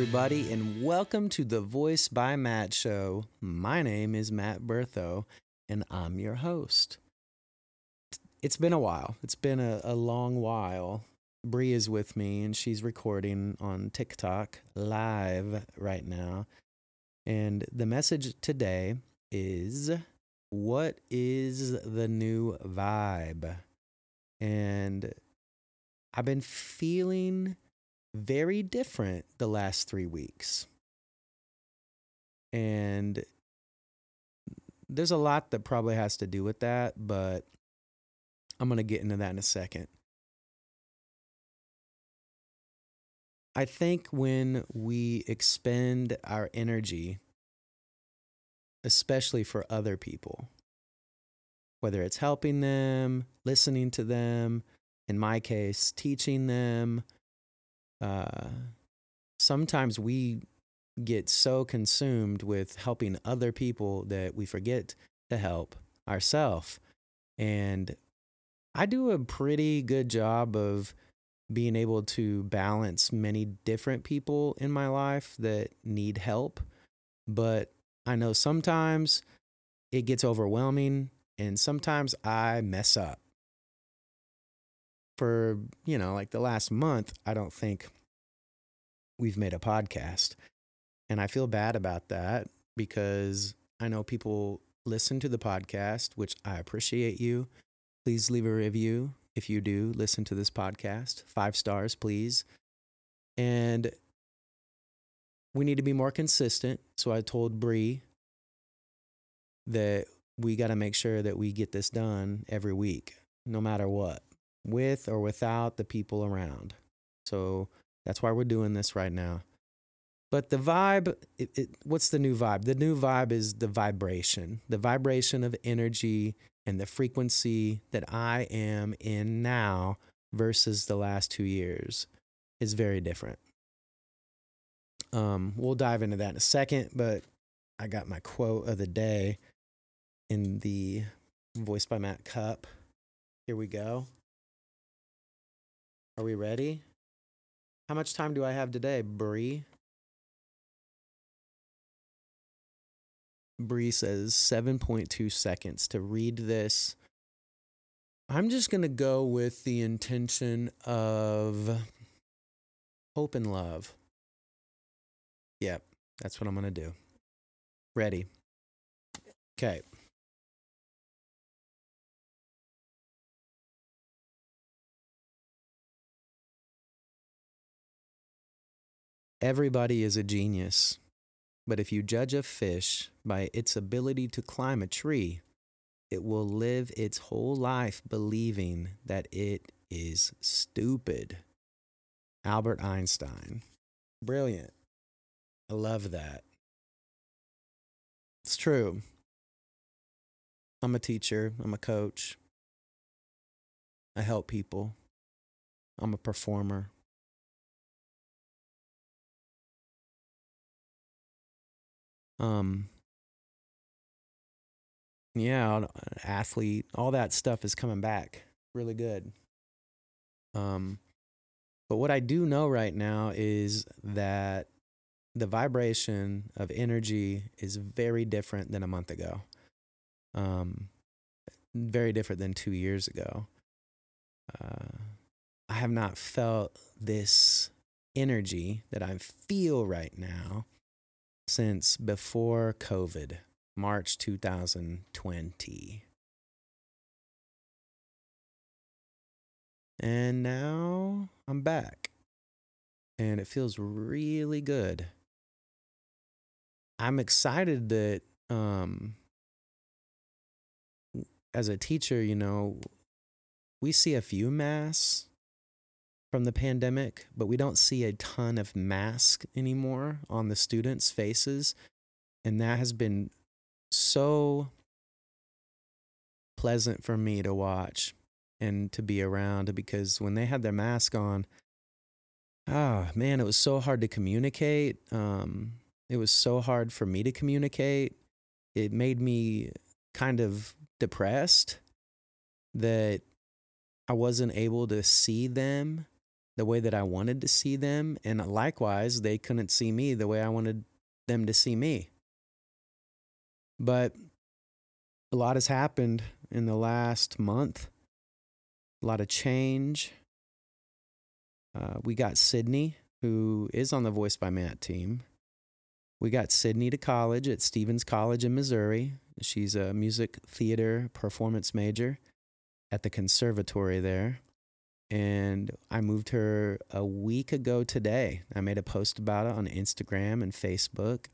Everybody, and welcome to the Voice by Matt show. My name is Matt Bertho, and I'm your host. It's been a while. It's been a, a long while. Bree is with me, and she's recording on TikTok live right now. And the message today is what is the new vibe? And I've been feeling very different the last three weeks. And there's a lot that probably has to do with that, but I'm going to get into that in a second. I think when we expend our energy, especially for other people, whether it's helping them, listening to them, in my case, teaching them, uh, sometimes we get so consumed with helping other people that we forget to help ourselves. And I do a pretty good job of being able to balance many different people in my life that need help. But I know sometimes it gets overwhelming and sometimes I mess up. For, you know, like the last month, I don't think we've made a podcast. And I feel bad about that because I know people listen to the podcast, which I appreciate you. Please leave a review if you do listen to this podcast. Five stars, please. And we need to be more consistent. So I told Bree that we got to make sure that we get this done every week, no matter what, with or without the people around. So that's why we're doing this right now. But the vibe, it, it, what's the new vibe? The new vibe is the vibration, the vibration of energy and the frequency that I am in now versus the last two years is very different. Um, we'll dive into that in a second, but I got my quote of the day in the Voice by Matt Cup. Here we go. Are we ready? How much time do I have today, Bree? Bree says 7.2 seconds to read this. I'm just going to go with the intention of hope and love. Yep, that's what I'm going to do. Ready. Okay. Everybody is a genius, but if you judge a fish by its ability to climb a tree, it will live its whole life believing that it is stupid. Albert Einstein. Brilliant. I love that. It's true. I'm a teacher, I'm a coach. I help people. I'm a performer. Um, yeah, athlete, all that stuff is coming back really good. Um, but what I do know right now is that the vibration of energy is very different than a month ago. Um, very different than two years ago. Uh, I have not felt this energy that I feel right now since before COVID, March 2020. And now I'm back. And it feels really good. I'm excited that um, as a teacher, you know, we see a few masks from the pandemic, but we don't see a ton of mask anymore on the students' faces. And that has been so pleasant for me to watch and to be around because when they had their mask on, ah, oh, man, it was so hard to communicate. Um, it was so hard for me to communicate. It made me kind of depressed that I wasn't able to see them the way that I wanted to see them. And likewise, they couldn't see me the way I wanted them to see me. But a lot has happened in the last month, a lot of change. Uh, we got Sydney, who is on the Voice by Matt team. We got Sydney to college at Stephens College in Missouri. She's a music theater performance major at the conservatory there. And I moved her a week ago today. I made a post about it on Instagram and Facebook.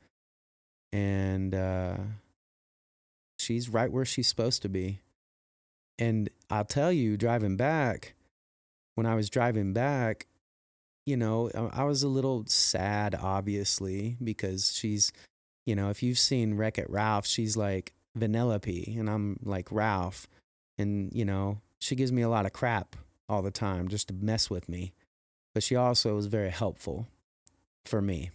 And uh, she's right where she's supposed to be. And I'll tell you, driving back, when I was driving back, you know, I was a little sad, obviously, because she's, you know, if you've seen Wreck It Ralph, she's like Vanellope, and I'm like Ralph. And, you know, she gives me a lot of crap all the time just to mess with me. But she also was very helpful for me.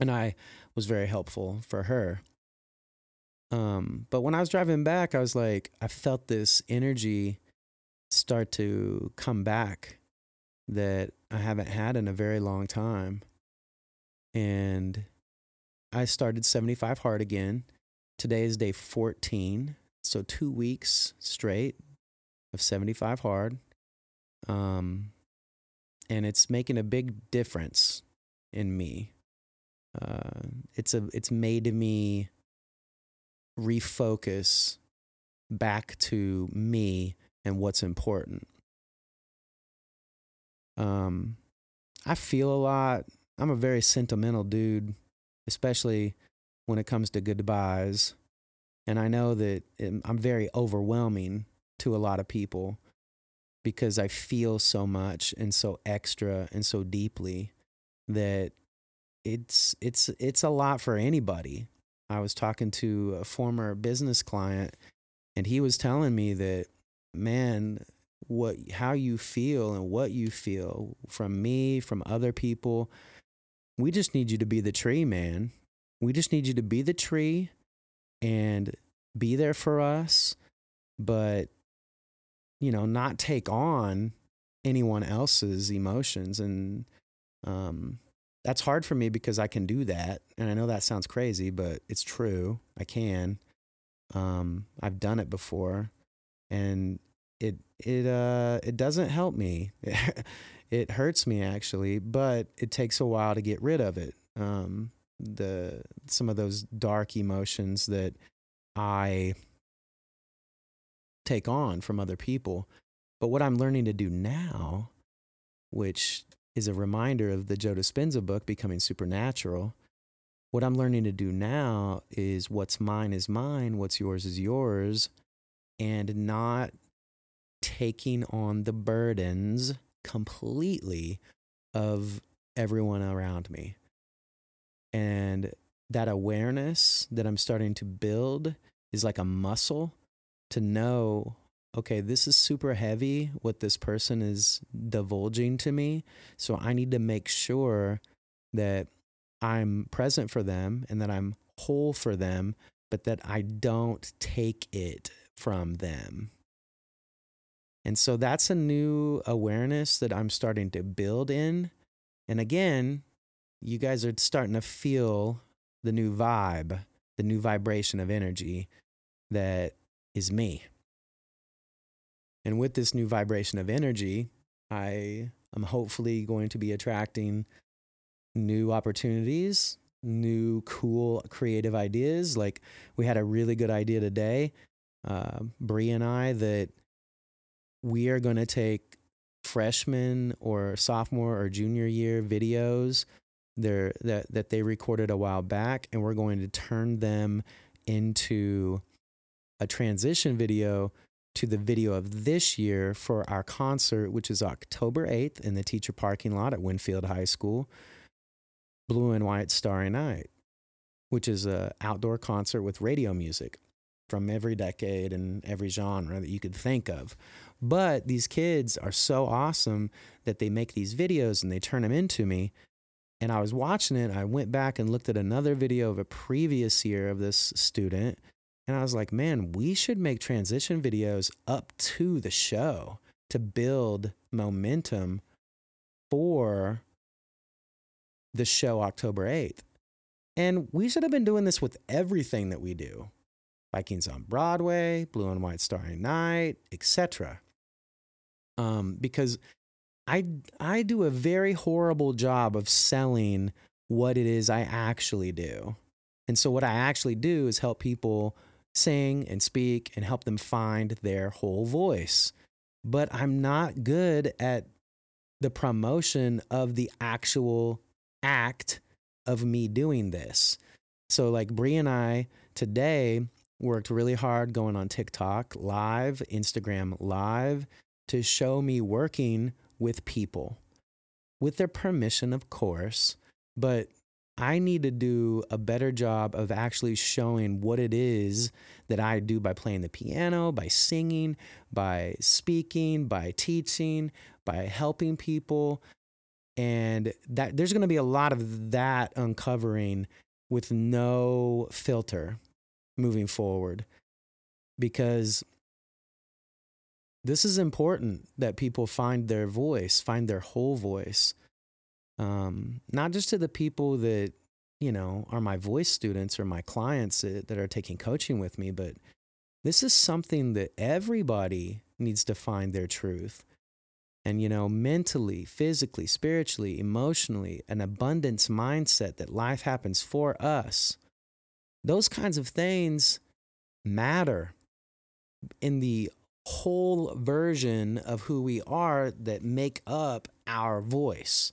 And I was very helpful for her. Um, but when I was driving back, I was like, I felt this energy start to come back that I haven't had in a very long time. And I started 75 hard again. Today is day 14. So two weeks straight of 75 hard. Um, and it's making a big difference in me. Uh, it's a it's made me refocus back to me and what's important. Um, I feel a lot. I'm a very sentimental dude, especially when it comes to goodbyes. And I know that I'm very overwhelming to a lot of people because I feel so much and so extra and so deeply that it's it's it's a lot for anybody. I was talking to a former business client and he was telling me that man what how you feel and what you feel from me from other people we just need you to be the tree man we just need you to be the tree and be there for us but you know not take on anyone else's emotions and um that's hard for me because I can do that. And I know that sounds crazy, but it's true. I can. Um, I've done it before and it, it, uh, it doesn't help me. it hurts me actually, but it takes a while to get rid of it. Um, the, some of those dark emotions that I take on from other people. But what I'm learning to do now, which is a reminder of the Joe Dispenza book, Becoming Supernatural. What I'm learning to do now is what's mine is mine, what's yours is yours, and not taking on the burdens completely of everyone around me. And that awareness that I'm starting to build is like a muscle to know okay, this is super heavy what this person is divulging to me. So I need to make sure that I'm present for them and that I'm whole for them, but that I don't take it from them. And so that's a new awareness that I'm starting to build in. And again, you guys are starting to feel the new vibe, the new vibration of energy that is me. And with this new vibration of energy, I am hopefully going to be attracting new opportunities, new cool creative ideas. Like we had a really good idea today, uh, Bree and I, that we are going to take freshman or sophomore or junior year videos there that that they recorded a while back, and we're going to turn them into a transition video to the video of this year for our concert, which is October 8th in the teacher parking lot at Winfield High School, Blue and White Starry Night, which is an outdoor concert with radio music from every decade and every genre that you could think of. But these kids are so awesome that they make these videos and they turn them into me. And I was watching it. I went back and looked at another video of a previous year of this student and I was like, man, we should make transition videos up to the show to build momentum for the show October 8th. And we should have been doing this with everything that we do. Vikings on Broadway, Blue and White Starry Night, etc. Um, because I I do a very horrible job of selling what it is I actually do. And so what I actually do is help people sing and speak and help them find their whole voice. But I'm not good at the promotion of the actual act of me doing this. So like Bree and I today worked really hard going on TikTok live, Instagram live to show me working with people with their permission, of course, but I need to do a better job of actually showing what it is that I do by playing the piano, by singing, by speaking, by teaching, by helping people. And that there's going to be a lot of that uncovering with no filter moving forward because this is important that people find their voice, find their whole voice. Um, not just to the people that, you know, are my voice students or my clients that, that are taking coaching with me, but this is something that everybody needs to find their truth. And, you know, mentally, physically, spiritually, emotionally, an abundance mindset that life happens for us. Those kinds of things matter in the whole version of who we are that make up our voice.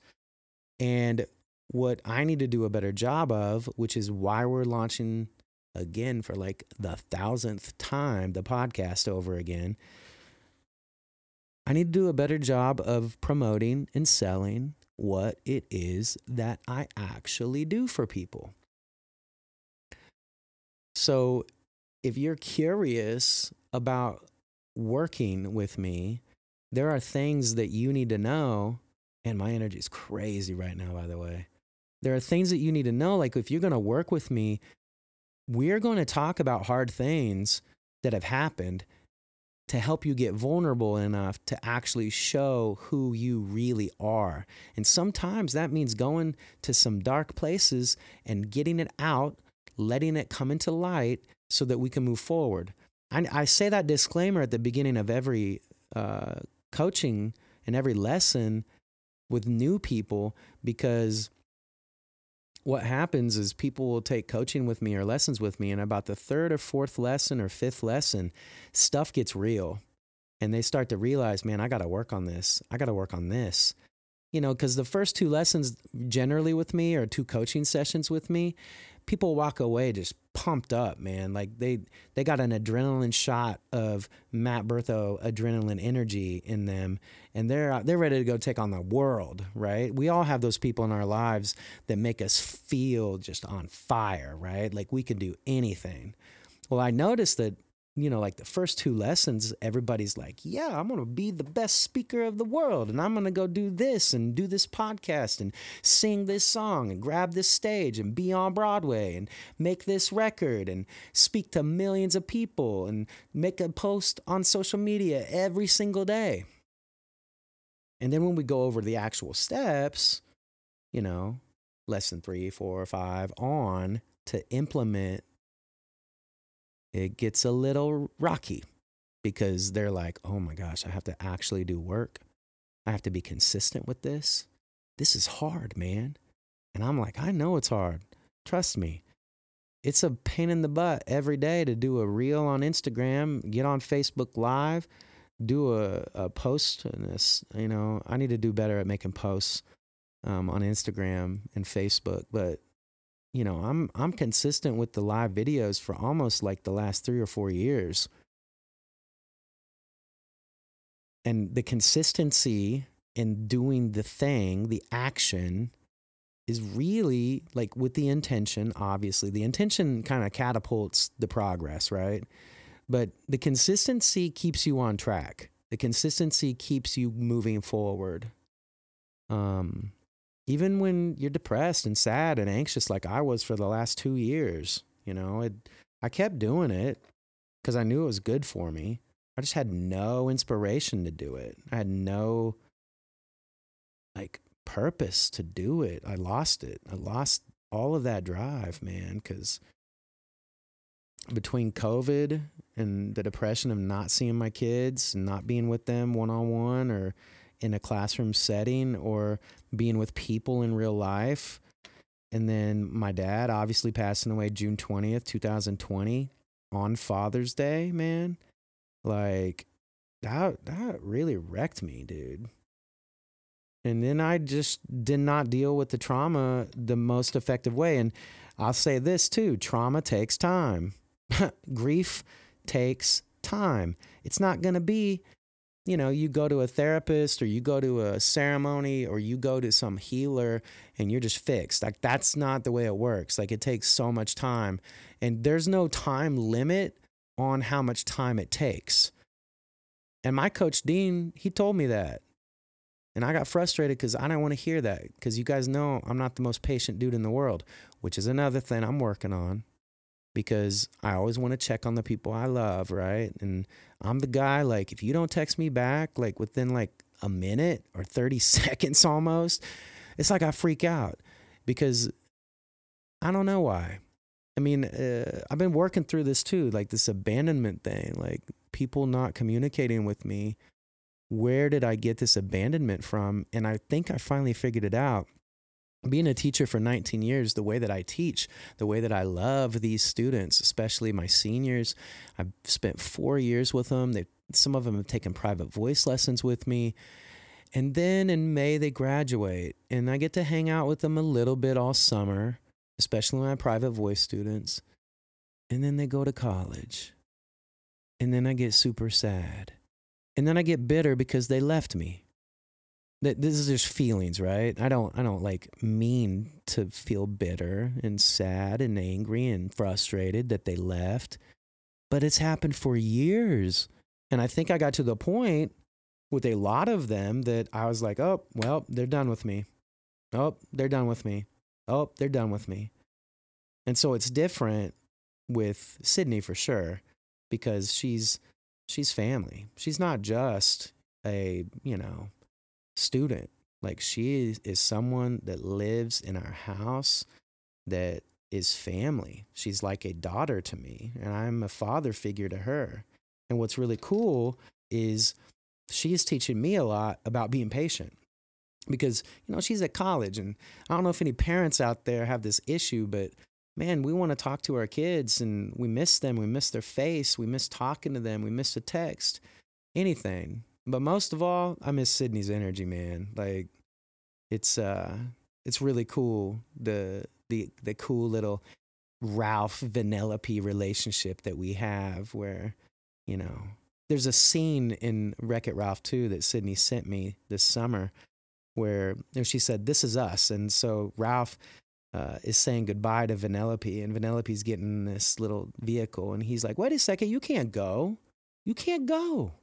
And what I need to do a better job of, which is why we're launching again for like the thousandth time the podcast over again. I need to do a better job of promoting and selling what it is that I actually do for people. So, if you're curious about working with me, there are things that you need to know. And my energy is crazy right now, by the way. There are things that you need to know. Like, if you're going to work with me, we're going to talk about hard things that have happened to help you get vulnerable enough to actually show who you really are. And sometimes that means going to some dark places and getting it out, letting it come into light so that we can move forward. I, I say that disclaimer at the beginning of every uh, coaching and every lesson with new people because what happens is people will take coaching with me or lessons with me, and about the third or fourth lesson or fifth lesson, stuff gets real. And they start to realize, man, I got to work on this. I got to work on this you know, because the first two lessons generally with me or two coaching sessions with me, people walk away just pumped up, man. Like they they got an adrenaline shot of Matt Bertho adrenaline energy in them, and they're uh, they're ready to go take on the world, right? We all have those people in our lives that make us feel just on fire, right? Like we can do anything. Well, I noticed that you know, like the first two lessons, everybody's like, yeah, I'm going to be the best speaker of the world. And I'm going to go do this and do this podcast and sing this song and grab this stage and be on Broadway and make this record and speak to millions of people and make a post on social media every single day. And then when we go over the actual steps, you know, lesson three, four, five on to implement it gets a little rocky because they're like, oh my gosh, I have to actually do work. I have to be consistent with this. This is hard, man. And I'm like, I know it's hard. Trust me. It's a pain in the butt every day to do a reel on Instagram, get on Facebook Live, do a, a post. And this, you know, I need to do better at making posts um, on Instagram and Facebook. But you know, I'm I'm consistent with the live videos for almost like the last 3 or 4 years. And the consistency in doing the thing, the action is really like with the intention, obviously. The intention kind of catapults the progress, right? But the consistency keeps you on track. The consistency keeps you moving forward. Um, even when you're depressed and sad and anxious like I was for the last 2 years, you know, it I kept doing it cuz I knew it was good for me. I just had no inspiration to do it. I had no like purpose to do it. I lost it. I lost all of that drive, man, because between COVID and the depression of not seeing my kids, not being with them one on one or in a classroom setting or being with people in real life. And then my dad obviously passing away June 20th, 2020 on Father's Day, man. Like that that really wrecked me, dude. And then I just did not deal with the trauma the most effective way. And I'll say this too trauma takes time, grief takes time. It's not going to be, you know, you go to a therapist or you go to a ceremony or you go to some healer and you're just fixed. Like, that's not the way it works. Like, it takes so much time. And there's no time limit on how much time it takes. And my coach, Dean, he told me that. And I got frustrated because I didn't want to hear that because you guys know I'm not the most patient dude in the world, which is another thing I'm working on because I always want to check on the people I love, right? And I'm the guy, like, if you don't text me back, like within like a minute or 30 seconds almost, it's like I freak out because I don't know why. I mean, uh, I've been working through this too, like this abandonment thing, like people not communicating with me where did I get this abandonment from? And I think I finally figured it out. Being a teacher for 19 years, the way that I teach, the way that I love these students, especially my seniors, I've spent four years with them. They, some of them have taken private voice lessons with me. And then in May, they graduate, and I get to hang out with them a little bit all summer, especially my private voice students. And then they go to college. And then I get super sad and then I get bitter because they left me. This is just feelings, right? I don't, I don't like mean to feel bitter and sad and angry and frustrated that they left, but it's happened for years. And I think I got to the point with a lot of them that I was like, oh, well, they're done with me. Oh, they're done with me. Oh, they're done with me. And so it's different with Sydney for sure because she's she's family. She's not just a, you know, student. Like she is, is someone that lives in our house that is family. She's like a daughter to me, and I'm a father figure to her. And what's really cool is she is teaching me a lot about being patient because, you know, she's at college. And I don't know if any parents out there have this issue, but man, we want to talk to our kids and we miss them. We miss their face. We miss talking to them. We miss a text, anything. But most of all, I miss Sydney's energy, man. Like it's uh it's really cool the the the cool little Ralph Vanellope relationship that we have where, you know, there's a scene in Wreck It Ralph too that Sydney sent me this summer where she said, This is us. And so Ralph uh, is saying goodbye to Vanellope, and Vanellope's getting this little vehicle, and he's like, "Wait a second, you can't go. You can't go.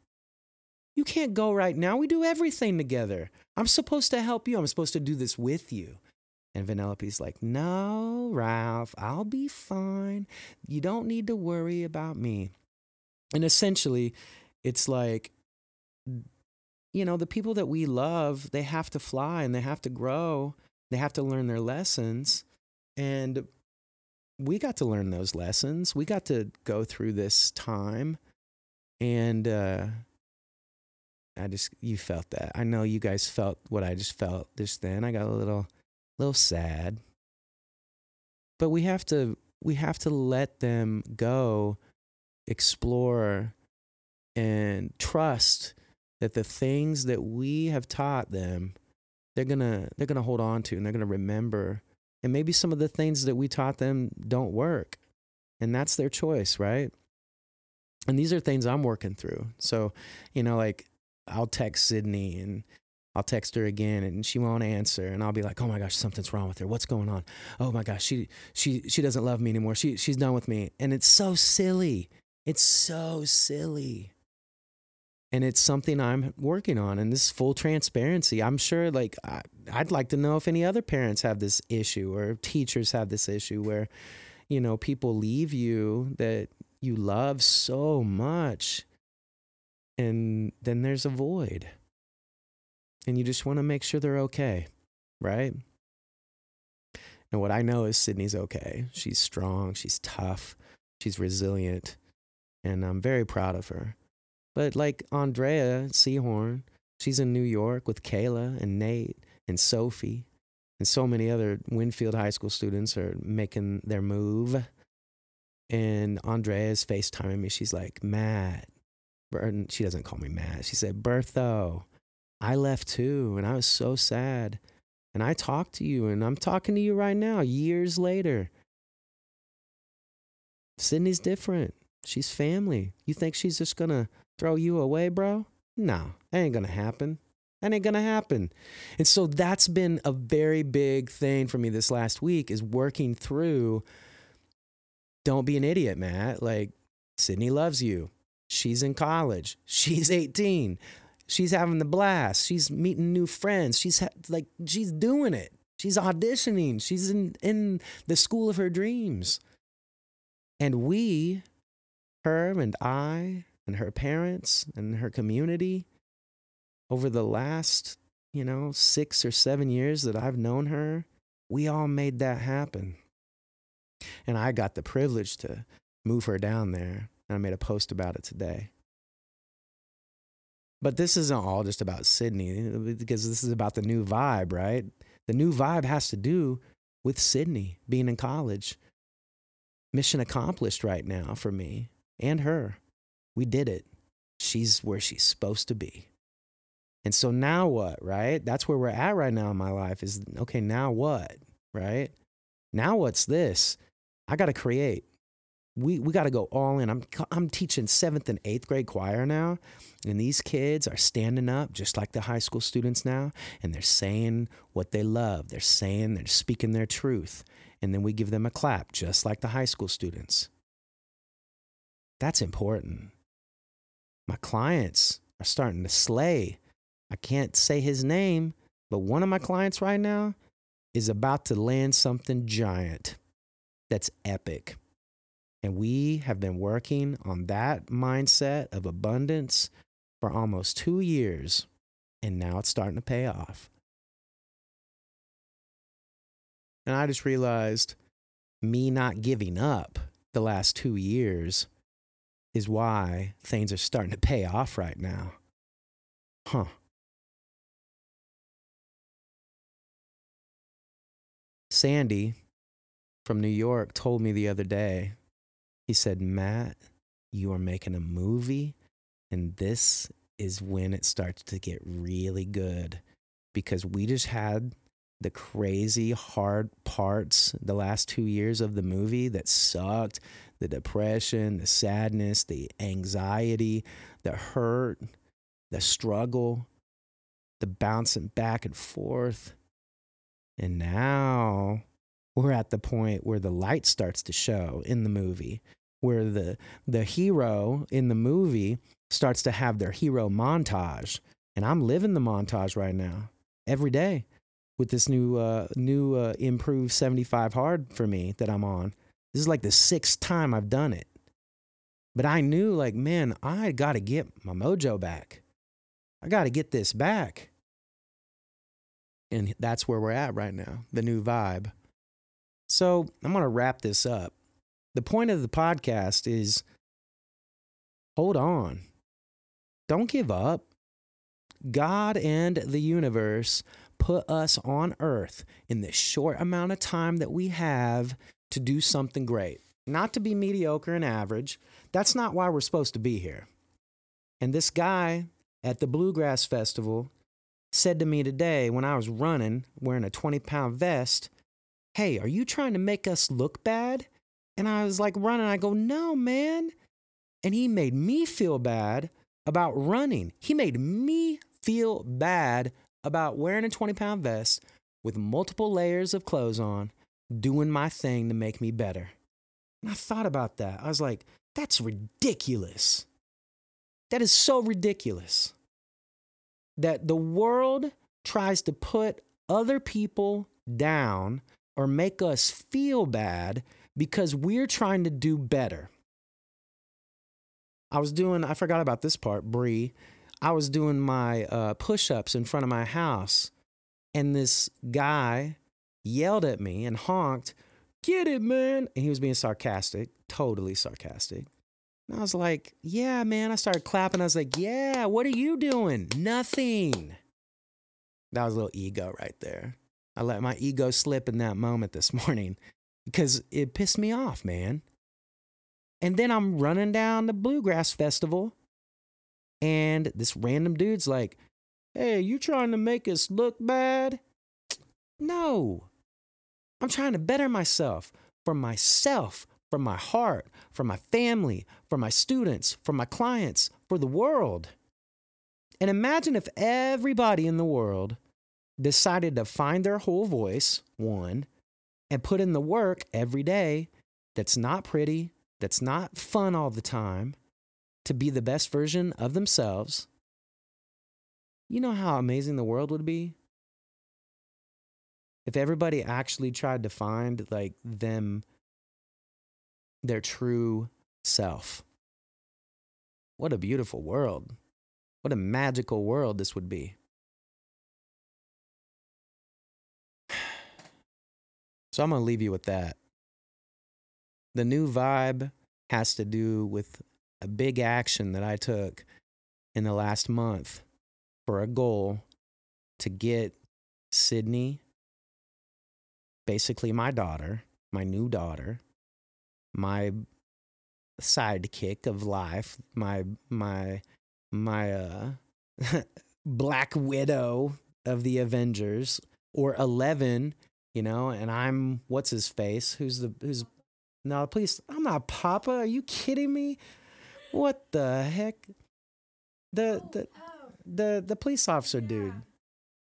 You can't go right now. We do everything together. I'm supposed to help you. I'm supposed to do this with you." And Vanellope's like, "No, Ralph, I'll be fine. You don't need to worry about me." And essentially, it's like you know, the people that we love, they have to fly and they have to grow they have to learn their lessons. And we got to learn those lessons. We got to go through this time. And uh, I just, you felt that. I know you guys felt what I just felt just then. I got a little, little sad. But we have to, we have to let them go, explore, and trust that the things that we have taught them they're gonna they're gonna hold on to and they're gonna remember and maybe some of the things that we taught them don't work and that's their choice right and these are things i'm working through so you know like i'll text sydney and I'll text her again and she won't answer and I'll be like, "Oh my gosh, something's wrong with her. What's going on? Oh my gosh, she she she doesn't love me anymore. She she's done with me." And it's so silly. It's so silly and it's something I'm working on. And this full transparency, I'm sure, like, I, I'd like to know if any other parents have this issue or teachers have this issue where, you know, people leave you that you love so much, and then there's a void. and you just want to make sure they're okay, right? And what I know is Sydney's okay. She's strong, she's tough, she's resilient, and I'm very proud of her. But like Andrea Seahorn, she's in New York with Kayla and Nate and Sophie, and so many other Winfield High School students are making their move. And Andrea is FaceTiming me. She's like, Matt. And she doesn't call me Matt. She said, Bertho, I left too, and I was so sad. And I talked to you, and I'm talking to you right now, years later. Sydney's different. She's family. You think she's just gonna throw you away, bro? No, that ain't gonna happen. That ain't gonna happen. And so that's been a very big thing for me this last week is working through don't be an idiot, Matt. Like, Sydney loves you. She's in college. She's 18 she's having the blast. She's meeting new friends. She's ha- like she's doing it. She's auditioning. She's in in the school of her dreams. And we, her and I and her parents and her community over the last, you know, 6 or 7 years that I've known her, we all made that happen. And I got the privilege to move her down there. And I made a post about it today. But this isn't all just about Sydney because this is about the new vibe, right? The new vibe has to do with Sydney being in college. Mission accomplished right now for me and her. We did it. She's where she's supposed to be. And so now what, right? That's where we're at right now in my life is okay, now what, right? Now what's this? I got to create we, we got to go all in. I'm, I'm teaching seventh and eighth grade choir now, and these kids are standing up just like the high school students now, and they're saying what they love. They're saying, they're speaking their truth. And then we give them a clap just like the high school students. That's important. My clients are starting to slay. I can't say his name, but one of my clients right now is about to land something giant that's epic. And we have been working on that mindset of abundance for almost two years, and now it's starting to pay off. And I just realized me not giving up the last two years is why things are starting to pay off right now. Huh. Sandy from New York told me the other day he said, Matt, you are making a movie, and this is when it starts to get really good because we just had the crazy hard parts the last two years of the movie that sucked the depression, the sadness, the anxiety, the hurt, the struggle, the bouncing back and forth. And now we're at the point where the light starts to show in the movie where the the hero in the movie starts to have their hero montage. And i'm living the montage right now every day with this new uh, new uh, improved 75 hard for me that i'm on. This is like the sixth time i've done it. But i knew like man i gotta get my mojo back. I gotta get this back. And that's where we're at right now the new vibe. So i'm gonna wrap this up the point of the podcast is hold on. Don't give up. God and the universe put us on earth in this short amount of time that we have to do something great, not to be mediocre and average. That's not why we're supposed to be here. And this guy at the Bluegrass Festival said to me today when I was running wearing a 20 pound vest, Hey, are you trying to make us look bad? And I was like running. I go, no, man. And he made me feel bad about running. He made me feel bad about wearing a 20 pound vest with multiple layers of clothes on, doing my thing to make me better. And I thought about that. I was like, that's ridiculous. That is so ridiculous. That the world tries to put other people down or make us feel bad because we're trying to do better. I was doing, I forgot about this part, Bree. I was doing my uh, push ups in front of my house, and this guy yelled at me and honked, Get it, man. And he was being sarcastic, totally sarcastic. And I was like, Yeah, man. I started clapping. I was like, Yeah, what are you doing? Nothing. That was a little ego right there. I let my ego slip in that moment this morning because it pissed me off, man. And then I'm running down the Bluegrass Festival, and this random dude's like, Hey, you trying to make us look bad? No. I'm trying to better myself for myself, for my heart, for my family, for my students, for my clients, for the world. And imagine if everybody in the world decided to find their whole voice, one, and put in the work every day that's not pretty, that's not fun all the time, to be the best version of themselves. You know how amazing the world would be? If everybody actually tried to find like them their true self. What a beautiful world. What a magical world this would be. So I'm going to leave you with that. The new vibe has to do with a big action that I took in the last month for a goal to get Sydney, basically my daughter, my new daughter, my sidekick of life, my my my uh black widow of the Avengers or 11, you know, and I'm what's his face? Who's the who's no, please. I'm not Papa. Are you kidding me? What the heck? The Oh, the oh, the the police officer dude.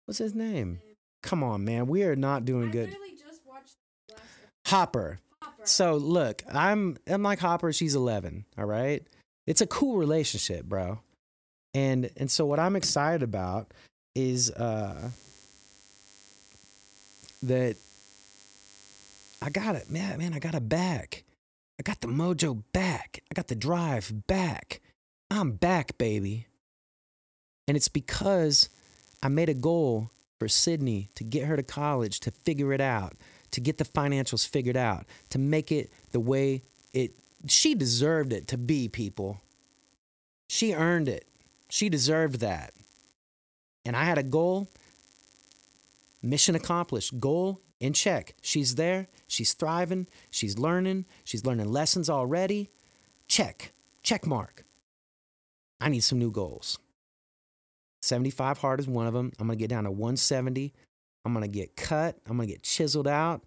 What's his name? Come on, man. We are not doing I good. just watched the last Hopper. Hopper. So look, I'm I'm like Hopper. She's 11. All right. It's a cool relationship, bro. And and so what I'm excited about is uh that I got it, man. Man, I got it back. I got the mojo back. I got the drive back. I'm back, baby. And it's because I made a goal for Sydney to get her to college, to figure it out, to get the financials figured out, to make it the way it she deserved it to be, people. She earned it. She deserved that. And I had a goal. Mission accomplished. Goal in check. She's there. She's thriving. She's learning. She's learning lessons already. Check. Check mark. I need some new goals. 75 hard is one of them. I'm going to get down to 170. I'm going to get cut. I'm going to get chiseled out.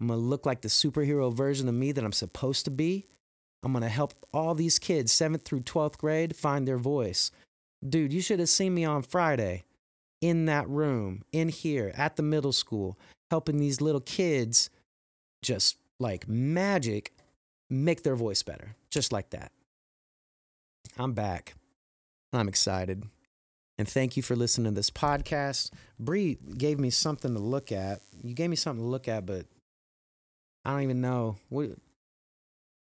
I'm going to look like the superhero version of me that I'm supposed to be. I'm going to help all these kids, 7th through 12th grade, find their voice. Dude, you should have seen me on Friday in that room, in here, at the middle school, helping these little kids just like magic make their voice better, just like that. I'm back. I'm excited. And thank you for listening to this podcast. Bree gave me something to look at. You gave me something to look at, but I don't even know. What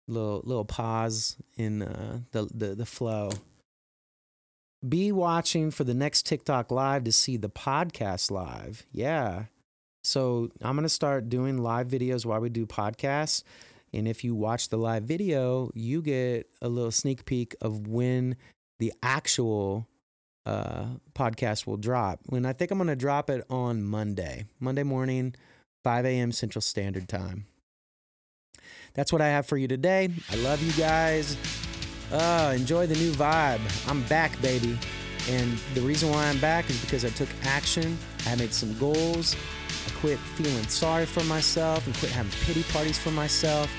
little little pause in uh, the, the the flow. Be watching for the next TikTok live to see the podcast live. Yeah. So I'm gonna start doing live videos while we do podcasts. And if you watch the live video, you get a little sneak peek of when the actual uh, podcast will drop. When I think I'm going to drop it on Monday, Monday morning, 5 a.m. Central Standard Time. That's what I have for you today. I love you guys. Uh, enjoy the new vibe. I'm back, baby. And the reason why I'm back is because I took action. I made some goals. I quit feeling sorry for myself and quit having pity parties for myself.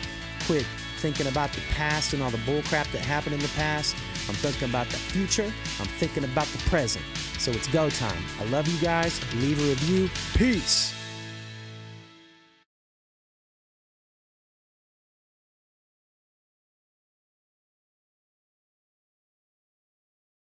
Quit thinking about the past and all the bullcrap that happened in the past. I'm thinking about the future. I'm thinking about the present. So it's go time. I love you guys. Leave a review. Peace.